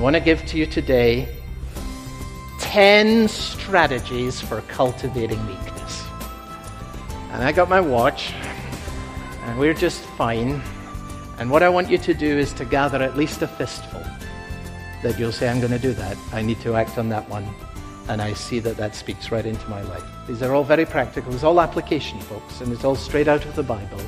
I want to give to you today 10 strategies for cultivating meekness. And I got my watch, and we're just fine. And what I want you to do is to gather at least a fistful that you'll say, I'm going to do that. I need to act on that one. And I see that that speaks right into my life. These are all very practical. It's all application, folks, and it's all straight out of the Bible.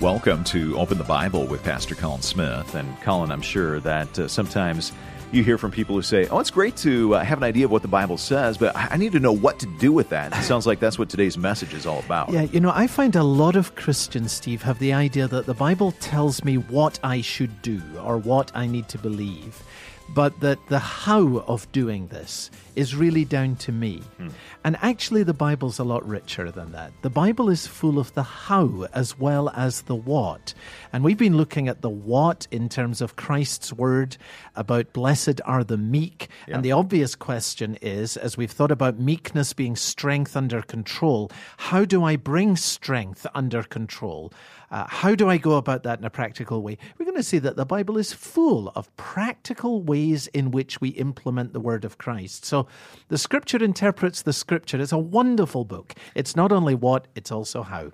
Welcome to Open the Bible with Pastor Colin Smith. And Colin, I'm sure that uh, sometimes you hear from people who say, Oh, it's great to uh, have an idea of what the Bible says, but I need to know what to do with that. It sounds like that's what today's message is all about. Yeah, you know, I find a lot of Christians, Steve, have the idea that the Bible tells me what I should do or what I need to believe but that the how of doing this is really down to me. Hmm. And actually, the Bible's a lot richer than that. The Bible is full of the how as well as the what. And we've been looking at the what in terms of Christ's word about blessed are the meek. Yeah. And the obvious question is, as we've thought about meekness being strength under control, how do I bring strength under control? Uh, how do I go about that in a practical way? We're going to see that the Bible is full of practical ways in which we implement the word of Christ. So the scripture interprets the scripture. It's a wonderful book. It's not only what, it's also how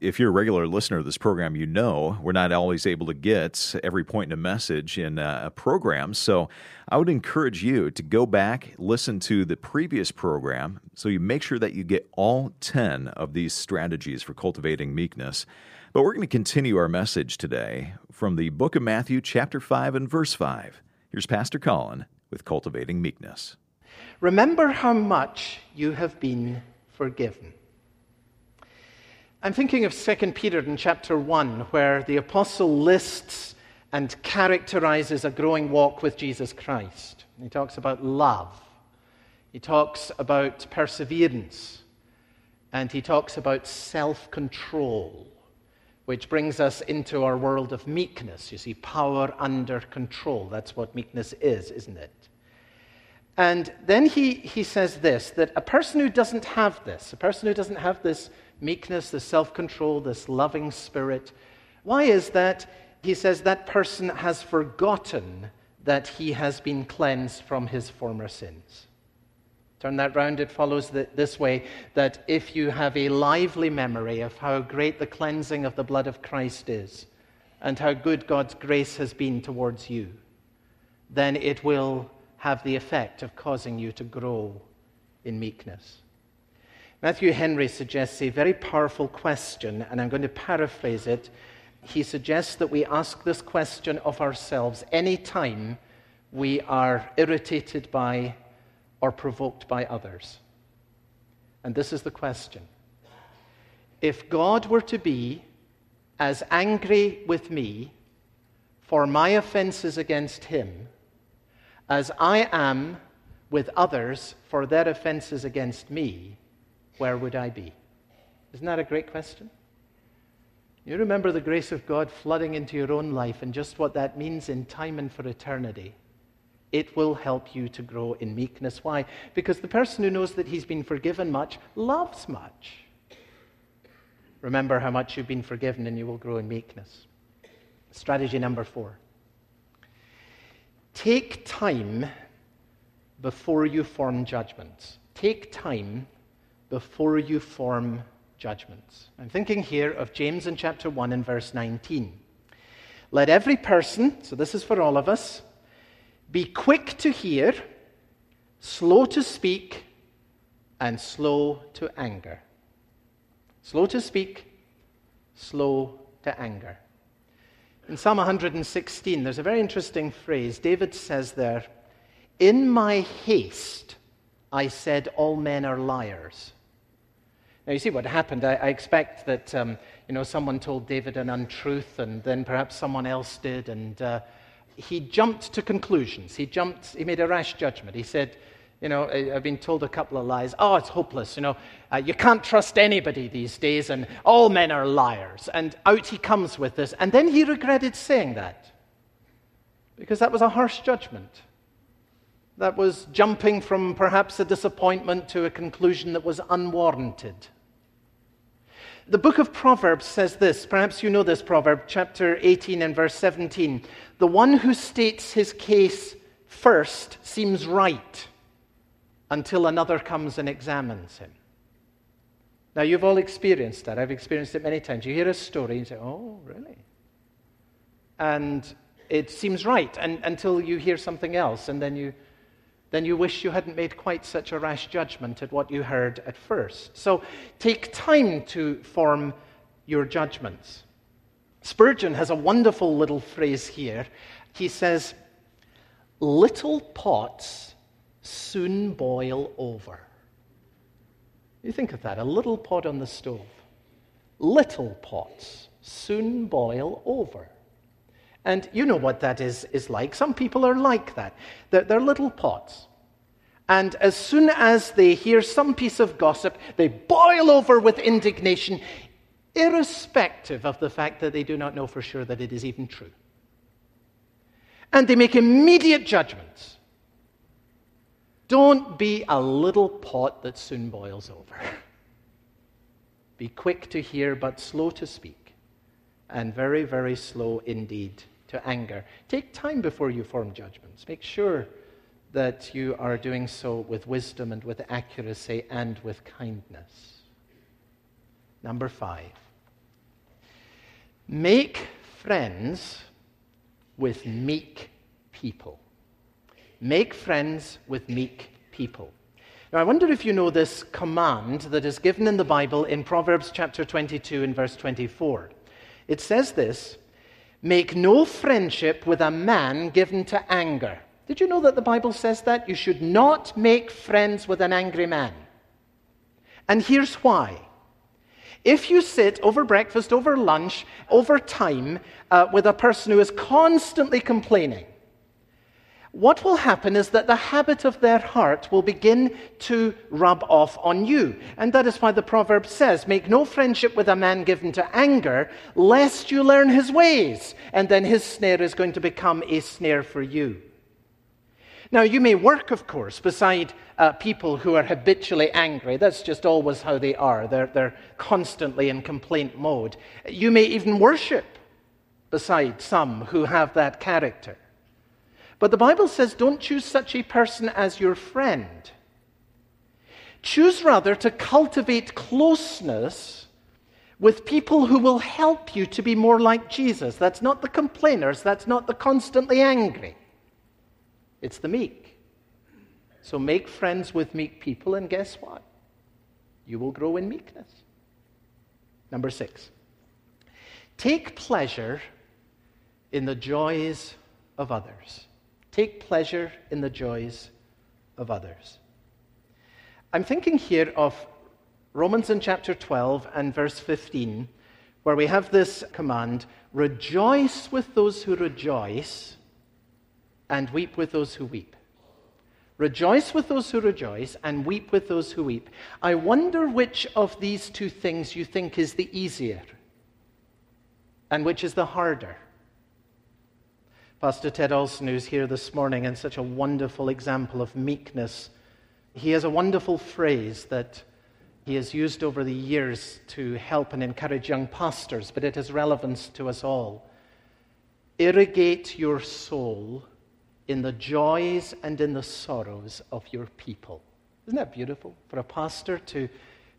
if you're a regular listener of this program, you know we're not always able to get every point in a message in a program. So I would encourage you to go back, listen to the previous program, so you make sure that you get all 10 of these strategies for cultivating meekness. But we're going to continue our message today from the book of Matthew, chapter 5 and verse 5. Here's Pastor Colin with Cultivating Meekness. Remember how much you have been forgiven. I'm thinking of 2 Peter in chapter 1, where the apostle lists and characterizes a growing walk with Jesus Christ. He talks about love, he talks about perseverance, and he talks about self control which brings us into our world of meekness. You see, power under control. That's what meekness is, isn't it? And then he, he says this that a person who doesn't have this, a person who doesn't have this meekness, this self control, this loving spirit, why is that? He says that person has forgotten that he has been cleansed from his former sins. Turn that round, it follows this way that if you have a lively memory of how great the cleansing of the blood of Christ is and how good God's grace has been towards you, then it will have the effect of causing you to grow in meekness. Matthew Henry suggests a very powerful question, and I'm going to paraphrase it. He suggests that we ask this question of ourselves anytime we are irritated by or provoked by others? And this is the question. If God were to be as angry with me for my offenses against him as I am with others for their offenses against me, where would I be? Isn't that a great question? You remember the grace of God flooding into your own life and just what that means in time and for eternity. It will help you to grow in meekness. Why? Because the person who knows that he's been forgiven much loves much. Remember how much you've been forgiven, and you will grow in meekness. Strategy number four take time before you form judgments. Take time before you form judgments. I'm thinking here of James in chapter 1 and verse 19. Let every person, so this is for all of us, be quick to hear, slow to speak, and slow to anger. Slow to speak, slow to anger. In Psalm 116, there's a very interesting phrase. David says there, In my haste, I said, All men are liars. Now, you see what happened. I, I expect that um, you know, someone told David an untruth, and then perhaps someone else did, and uh, he jumped to conclusions. He jumped, he made a rash judgment. He said, you know, I've been told a couple of lies. Oh, it's hopeless. You know, uh, you can't trust anybody these days, and all men are liars. And out he comes with this. And then he regretted saying that because that was a harsh judgment. That was jumping from perhaps a disappointment to a conclusion that was unwarranted. The book of Proverbs says this. Perhaps you know this proverb, chapter 18 and verse 17. The one who states his case first seems right until another comes and examines him. Now, you've all experienced that. I've experienced it many times. You hear a story and say, Oh, really? And it seems right and, until you hear something else, and then you, then you wish you hadn't made quite such a rash judgment at what you heard at first. So take time to form your judgments. Spurgeon has a wonderful little phrase here. He says, Little pots soon boil over. You think of that, a little pot on the stove. Little pots soon boil over. And you know what that is, is like. Some people are like that. They're, they're little pots. And as soon as they hear some piece of gossip, they boil over with indignation, irrespective of the fact that they do not know for sure that it is even true. And they make immediate judgments. Don't be a little pot that soon boils over. Be quick to hear, but slow to speak, and very, very slow indeed to anger. Take time before you form judgments. Make sure that you are doing so with wisdom and with accuracy and with kindness. Number five, make friends with meek people. Make friends with meek people. Now, I wonder if you know this command that is given in the Bible in Proverbs chapter 22 and verse 24. It says this Make no friendship with a man given to anger. Did you know that the Bible says that? You should not make friends with an angry man. And here's why. If you sit over breakfast, over lunch, over time uh, with a person who is constantly complaining, what will happen is that the habit of their heart will begin to rub off on you. And that is why the proverb says, Make no friendship with a man given to anger, lest you learn his ways. And then his snare is going to become a snare for you. Now, you may work, of course, beside uh, people who are habitually angry. That's just always how they are. They're, they're constantly in complaint mode. You may even worship beside some who have that character. But the Bible says don't choose such a person as your friend. Choose rather to cultivate closeness with people who will help you to be more like Jesus. That's not the complainers, that's not the constantly angry, it's the meek. So make friends with meek people, and guess what? You will grow in meekness. Number six, take pleasure in the joys of others. Take pleasure in the joys of others. I'm thinking here of Romans in chapter 12 and verse 15, where we have this command rejoice with those who rejoice and weep with those who weep. Rejoice with those who rejoice and weep with those who weep. I wonder which of these two things you think is the easier and which is the harder. Pastor Ted Olson, who's here this morning, and such a wonderful example of meekness, he has a wonderful phrase that he has used over the years to help and encourage young pastors, but it has relevance to us all. Irrigate your soul in the joys and in the sorrows of your people. Isn't that beautiful? For a pastor to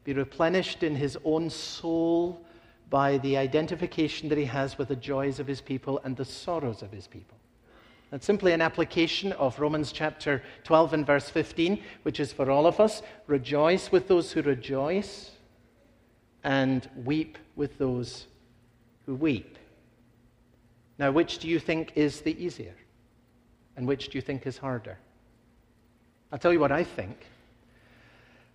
be replenished in his own soul by the identification that he has with the joys of his people and the sorrows of his people. That's simply an application of Romans chapter 12 and verse 15, which is for all of us rejoice with those who rejoice and weep with those who weep. Now, which do you think is the easier? And which do you think is harder? I'll tell you what I think.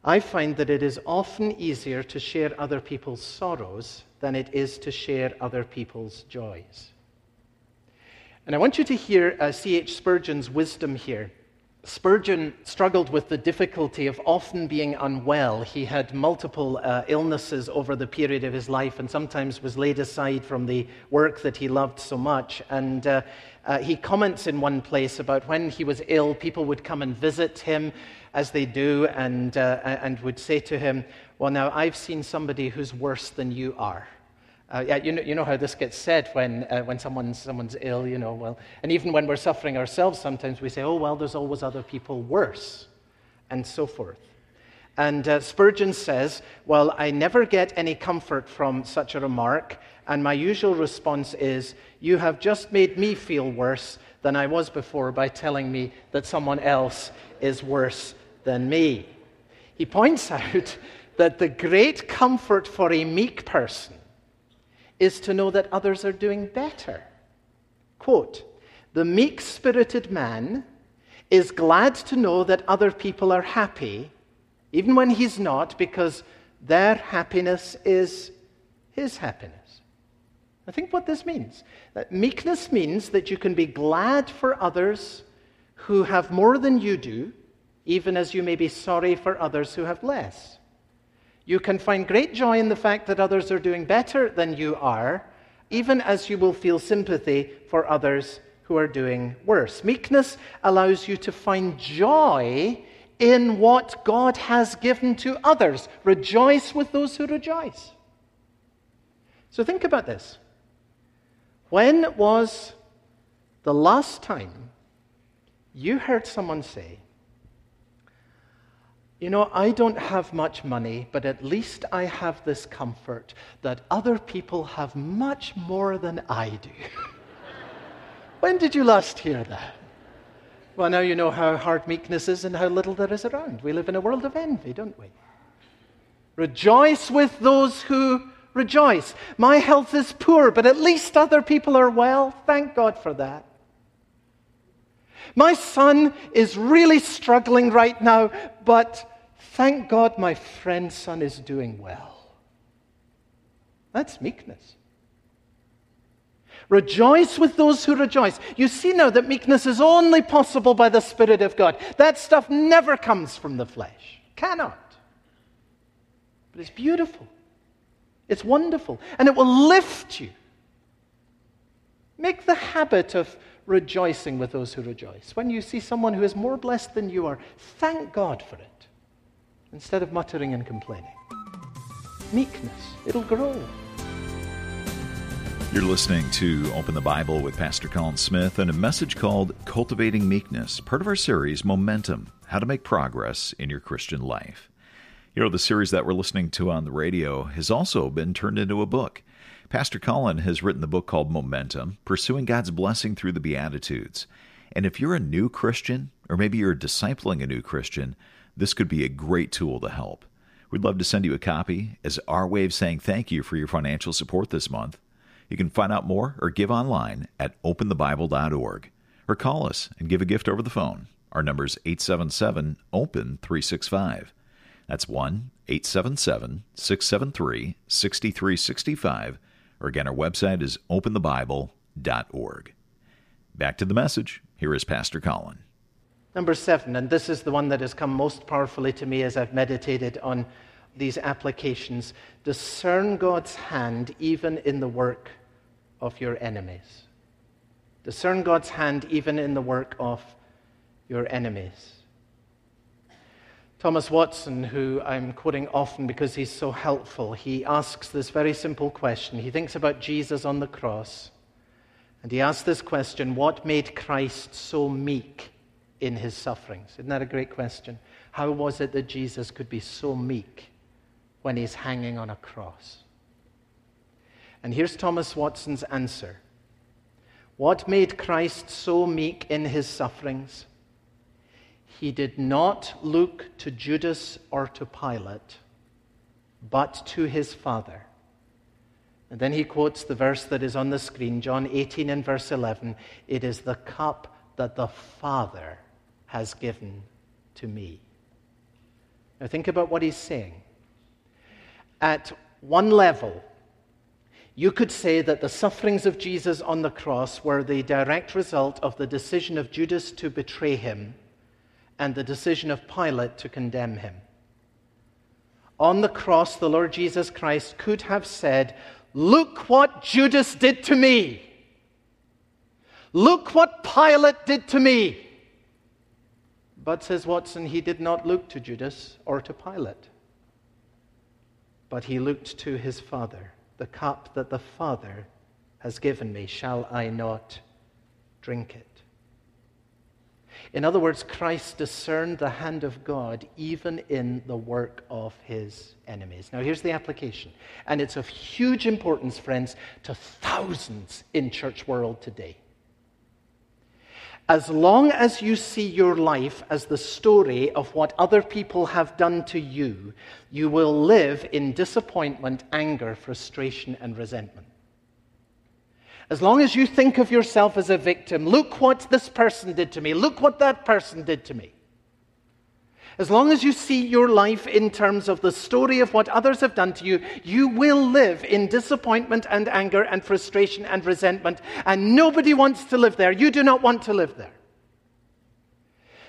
I find that it is often easier to share other people's sorrows than it is to share other people's joys. And I want you to hear uh, C.H. Spurgeon's wisdom here. Spurgeon struggled with the difficulty of often being unwell. He had multiple uh, illnesses over the period of his life and sometimes was laid aside from the work that he loved so much. And uh, uh, he comments in one place about when he was ill, people would come and visit him as they do and, uh, and would say to him, Well, now I've seen somebody who's worse than you are. Uh, yeah, you know, you know how this gets said when, uh, when someone's, someone's ill, you know, well, and even when we're suffering ourselves, sometimes we say, oh, well, there's always other people worse, and so forth. And uh, Spurgeon says, well, I never get any comfort from such a remark, and my usual response is, you have just made me feel worse than I was before by telling me that someone else is worse than me. He points out that the great comfort for a meek person is to know that others are doing better. Quote The meek spirited man is glad to know that other people are happy, even when he's not, because their happiness is his happiness. I think what this means that meekness means that you can be glad for others who have more than you do, even as you may be sorry for others who have less. You can find great joy in the fact that others are doing better than you are, even as you will feel sympathy for others who are doing worse. Meekness allows you to find joy in what God has given to others. Rejoice with those who rejoice. So think about this. When was the last time you heard someone say, you know, I don't have much money, but at least I have this comfort that other people have much more than I do. when did you last hear that? Well, now you know how hard meekness is and how little there is around. We live in a world of envy, don't we? Rejoice with those who rejoice. My health is poor, but at least other people are well. Thank God for that. My son is really struggling right now, but thank God my friend's son is doing well. That's meekness. Rejoice with those who rejoice. You see now that meekness is only possible by the Spirit of God. That stuff never comes from the flesh. Cannot. But it's beautiful. It's wonderful. And it will lift you. Make the habit of rejoicing with those who rejoice. When you see someone who is more blessed than you are, thank God for it instead of muttering and complaining. Meekness, it'll grow. You're listening to Open the Bible with Pastor Colin Smith and a message called Cultivating Meekness, part of our series Momentum How to Make Progress in Your Christian Life. You know, the series that we're listening to on the radio has also been turned into a book. Pastor Colin has written the book called Momentum Pursuing God's Blessing Through the Beatitudes. And if you're a new Christian, or maybe you're discipling a new Christian, this could be a great tool to help. We'd love to send you a copy as our way of saying thank you for your financial support this month. You can find out more or give online at openthebible.org or call us and give a gift over the phone. Our number is 877 OPEN 365. That's 1 877 673 6365 or again, our website is openthebible.org. Back to the message. Here is Pastor Colin. Number seven, and this is the one that has come most powerfully to me as I've meditated on these applications discern God's hand even in the work of your enemies. Discern God's hand even in the work of your enemies. Thomas Watson, who I'm quoting often because he's so helpful, he asks this very simple question. He thinks about Jesus on the cross, and he asks this question What made Christ so meek in his sufferings? Isn't that a great question? How was it that Jesus could be so meek when he's hanging on a cross? And here's Thomas Watson's answer What made Christ so meek in his sufferings? He did not look to Judas or to Pilate, but to his Father. And then he quotes the verse that is on the screen, John 18 and verse 11. It is the cup that the Father has given to me. Now think about what he's saying. At one level, you could say that the sufferings of Jesus on the cross were the direct result of the decision of Judas to betray him and the decision of Pilate to condemn him. On the cross, the Lord Jesus Christ could have said, Look what Judas did to me. Look what Pilate did to me. But, says Watson, he did not look to Judas or to Pilate, but he looked to his Father. the cup that the Father has given me? Shall I not drink it? In other words, Christ discerned the hand of God even in the work of his enemies. Now, here's the application, and it's of huge importance, friends, to thousands in church world today. As long as you see your life as the story of what other people have done to you, you will live in disappointment, anger, frustration, and resentment. As long as you think of yourself as a victim, look what this person did to me, look what that person did to me. As long as you see your life in terms of the story of what others have done to you, you will live in disappointment and anger and frustration and resentment. And nobody wants to live there. You do not want to live there.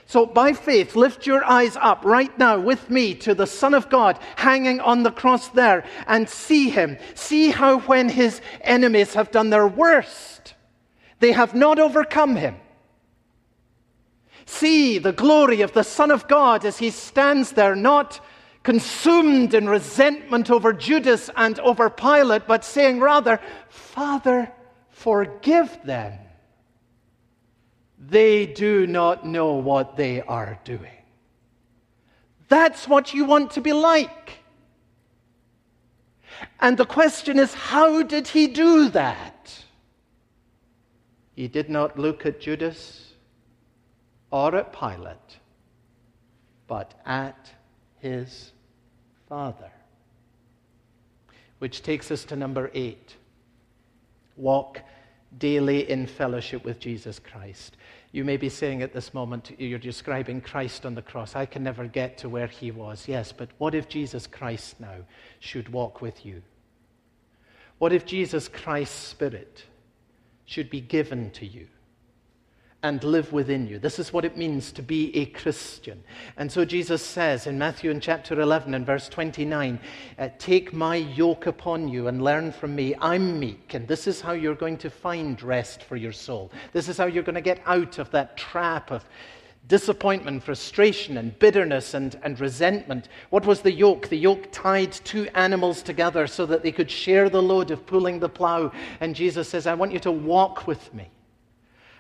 So, by faith, lift your eyes up right now with me to the Son of God hanging on the cross there and see him. See how, when his enemies have done their worst, they have not overcome him. See the glory of the Son of God as he stands there, not consumed in resentment over Judas and over Pilate, but saying rather, Father, forgive them. They do not know what they are doing. That's what you want to be like. And the question is, how did he do that? He did not look at Judas or at Pilate, but at his Father. Which takes us to number eight walk daily in fellowship with Jesus Christ. You may be saying at this moment, you're describing Christ on the cross. I can never get to where he was. Yes, but what if Jesus Christ now should walk with you? What if Jesus Christ's Spirit should be given to you? And live within you. This is what it means to be a Christian. And so Jesus says in Matthew in chapter 11 and verse 29 uh, Take my yoke upon you and learn from me. I'm meek, and this is how you're going to find rest for your soul. This is how you're going to get out of that trap of disappointment, frustration, and bitterness and, and resentment. What was the yoke? The yoke tied two animals together so that they could share the load of pulling the plow. And Jesus says, I want you to walk with me.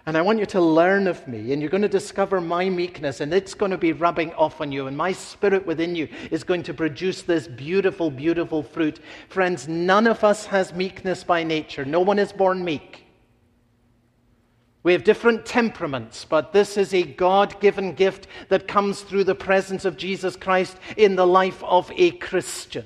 And I want you to learn of me, and you're going to discover my meekness, and it's going to be rubbing off on you, and my spirit within you is going to produce this beautiful, beautiful fruit. Friends, none of us has meekness by nature. No one is born meek. We have different temperaments, but this is a God given gift that comes through the presence of Jesus Christ in the life of a Christian.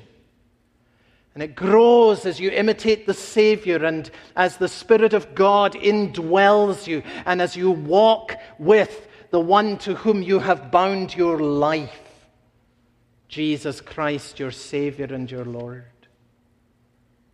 And it grows as you imitate the Savior and as the Spirit of God indwells you and as you walk with the one to whom you have bound your life Jesus Christ, your Savior and your Lord.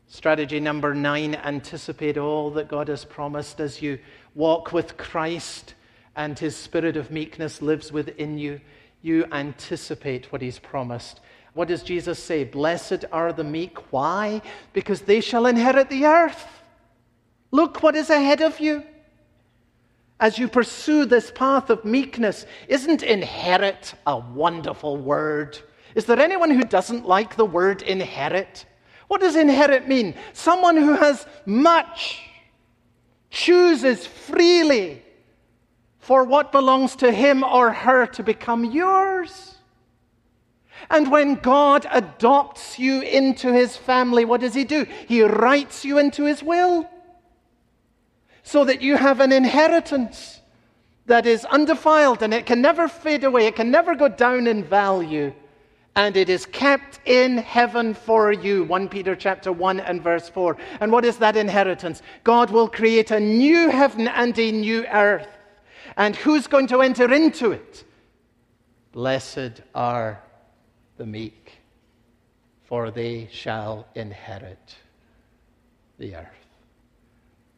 Strategy number nine anticipate all that God has promised as you walk with Christ and His Spirit of meekness lives within you. You anticipate what He's promised what does Jesus say? Blessed are the meek. Why? Because they shall inherit the earth. Look what is ahead of you. As you pursue this path of meekness, isn't inherit a wonderful word? Is there anyone who doesn't like the word inherit? What does inherit mean? Someone who has much chooses freely for what belongs to him or her to become yours. And when God adopts you into his family, what does he do? He writes you into his will so that you have an inheritance that is undefiled and it can never fade away, it can never go down in value. And it is kept in heaven for you. 1 Peter chapter 1 and verse 4. And what is that inheritance? God will create a new heaven and a new earth. And who's going to enter into it? Blessed are the meek, for they shall inherit the earth.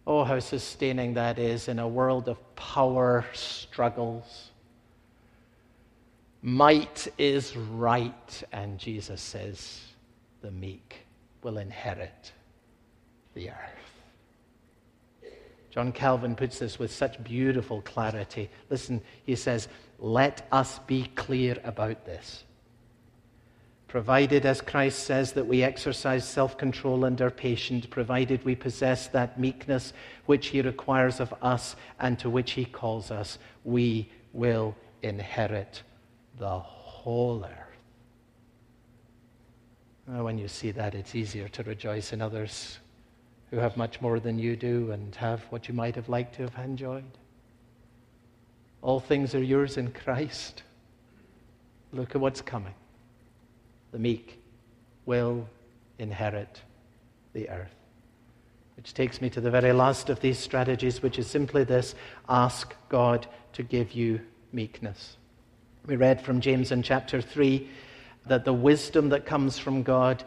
Oh, how sustaining that is in a world of power struggles. Might is right, and Jesus says, the meek will inherit the earth. John Calvin puts this with such beautiful clarity. Listen, he says, Let us be clear about this. Provided, as Christ says, that we exercise self control and are patient, provided we possess that meekness which He requires of us and to which He calls us, we will inherit the whole earth. When you see that, it's easier to rejoice in others who have much more than you do and have what you might have liked to have enjoyed. All things are yours in Christ. Look at what's coming the meek will inherit the earth. Which takes me to the very last of these strategies, which is simply this ask God to give you meekness. We read from James in chapter 3 that the wisdom that comes from God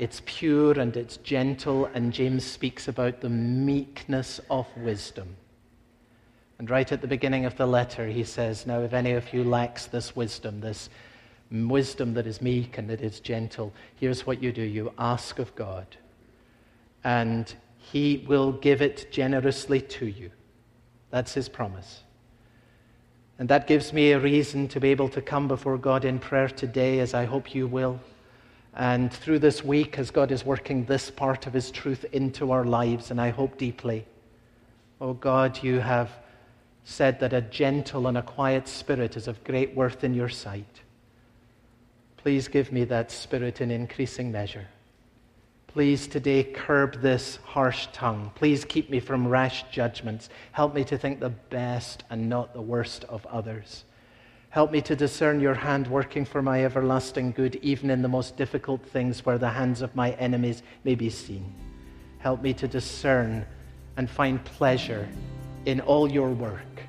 it's pure and it's gentle, and James speaks about the meekness of wisdom. And right at the beginning of the letter, he says, Now, if any of you lacks this wisdom, this wisdom that is meek and that is gentle, here's what you do you ask of God, and He will give it generously to you. That's His promise. And that gives me a reason to be able to come before God in prayer today, as I hope you will. And through this week, as God is working this part of His truth into our lives, and I hope deeply, oh God, you have said that a gentle and a quiet spirit is of great worth in your sight. Please give me that spirit in increasing measure. Please today curb this harsh tongue. Please keep me from rash judgments. Help me to think the best and not the worst of others. Help me to discern your hand working for my everlasting good, even in the most difficult things where the hands of my enemies may be seen. Help me to discern and find pleasure in all your work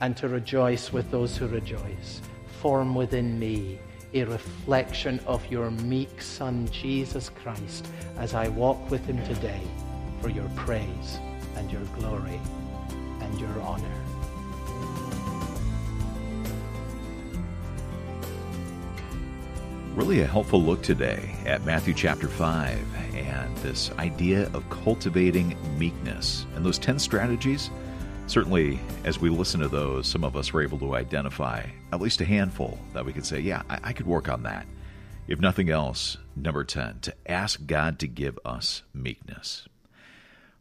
and to rejoice with those who rejoice. Form within me a reflection of your meek Son, Jesus Christ, as I walk with him today for your praise and your glory and your honor. Really, a helpful look today at Matthew chapter 5 and this idea of cultivating meekness and those 10 strategies Certainly, as we listen to those, some of us were able to identify at least a handful that we could say, yeah, I, I could work on that. If nothing else, number 10, to ask God to give us meekness.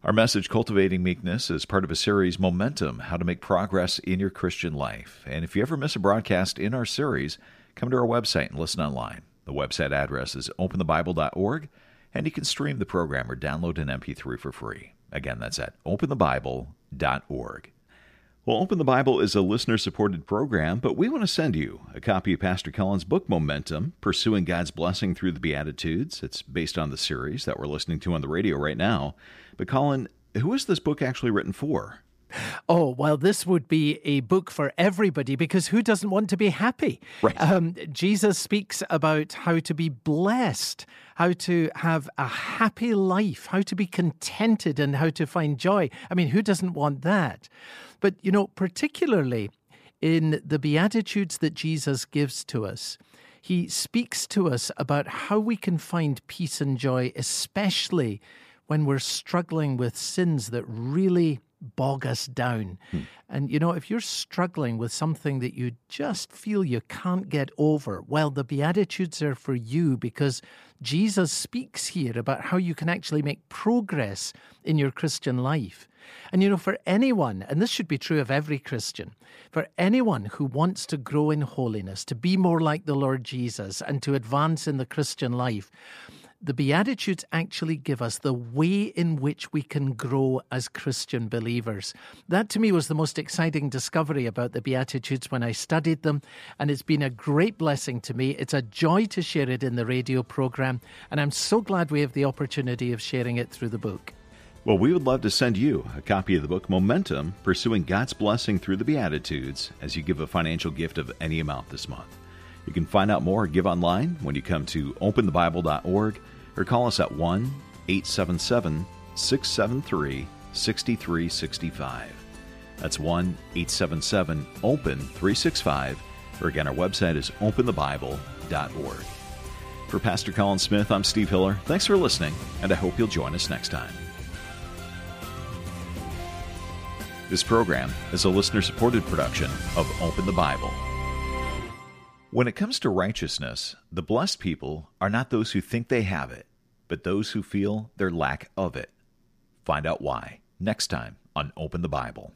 Our message, Cultivating Meekness, is part of a series, Momentum How to Make Progress in Your Christian Life. And if you ever miss a broadcast in our series, come to our website and listen online. The website address is openthebible.org, and you can stream the program or download an MP3 for free. Again, that's at openthebible.org. Well, Open the Bible is a listener supported program, but we want to send you a copy of Pastor Colin's book, Momentum Pursuing God's Blessing Through the Beatitudes. It's based on the series that we're listening to on the radio right now. But, Colin, who is this book actually written for? Oh, well, this would be a book for everybody because who doesn't want to be happy? Right. Um, Jesus speaks about how to be blessed, how to have a happy life, how to be contented, and how to find joy. I mean, who doesn't want that? But, you know, particularly in the Beatitudes that Jesus gives to us, he speaks to us about how we can find peace and joy, especially when we're struggling with sins that really bog us down. Hmm. And you know, if you're struggling with something that you just feel you can't get over, well, the Beatitudes are for you because Jesus speaks here about how you can actually make progress in your Christian life. And you know, for anyone, and this should be true of every Christian, for anyone who wants to grow in holiness, to be more like the Lord Jesus, and to advance in the Christian life, the Beatitudes actually give us the way in which we can grow as Christian believers. That to me was the most exciting discovery about the Beatitudes when I studied them, and it's been a great blessing to me. It's a joy to share it in the radio program, and I'm so glad we have the opportunity of sharing it through the book. Well, we would love to send you a copy of the book Momentum Pursuing God's Blessing Through the Beatitudes as you give a financial gift of any amount this month. You can find out more or give online when you come to openthebible.org or call us at 1 877 673 6365. That's 1 877 OPEN 365, or again, our website is openthebible.org. For Pastor Colin Smith, I'm Steve Hiller. Thanks for listening, and I hope you'll join us next time. This program is a listener supported production of Open the Bible. When it comes to righteousness, the blessed people are not those who think they have it, but those who feel their lack of it. Find out why next time on Open the Bible.